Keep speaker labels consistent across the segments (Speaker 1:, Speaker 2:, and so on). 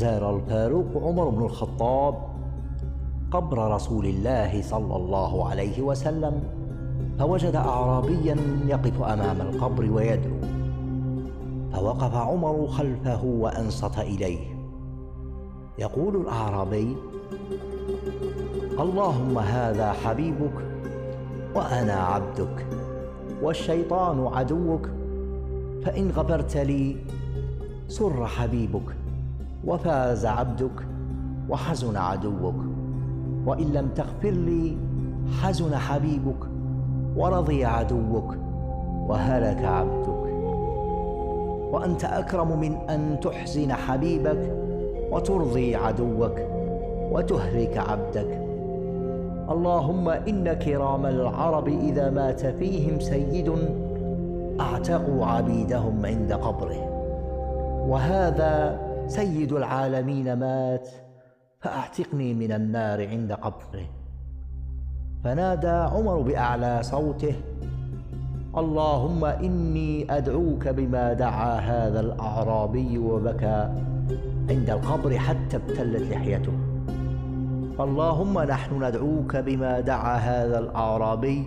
Speaker 1: زار الفاروق عمر بن الخطاب قبر رسول الله صلى الله عليه وسلم فوجد اعرابيا يقف أمام القبر ويدعو. فوقف عمر خلفه وأنصت إليه. يقول الأعرابي اللهم هذا حبيبك وأنا عبدك والشيطان عدوك فإن غفرت لي سر حبيبك وفاز عبدك وحزن عدوك. وإن لم تغفر لي حزن حبيبك ورضي عدوك وهلك عبدك. وأنت أكرم من أن تحزن حبيبك وترضي عدوك وتهلك عبدك. اللهم إن كرام العرب إذا مات فيهم سيد اعتقوا عبيدهم عند قبره. وهذا سيد العالمين مات فأعتقني من النار عند قبره. فنادى عمر بأعلى صوته اللهم إني أدعوك بما دعا هذا الأعرابي وبكى عند القبر حتى ابتلت لحيته. اللهم نحن ندعوك بما دعا هذا الأعرابي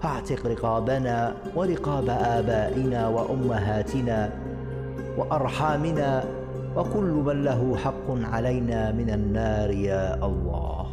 Speaker 1: فاعتق رقابنا ورقاب آبائنا وأمهاتنا وأرحامنا وكل من له حق علينا من النار يا الله.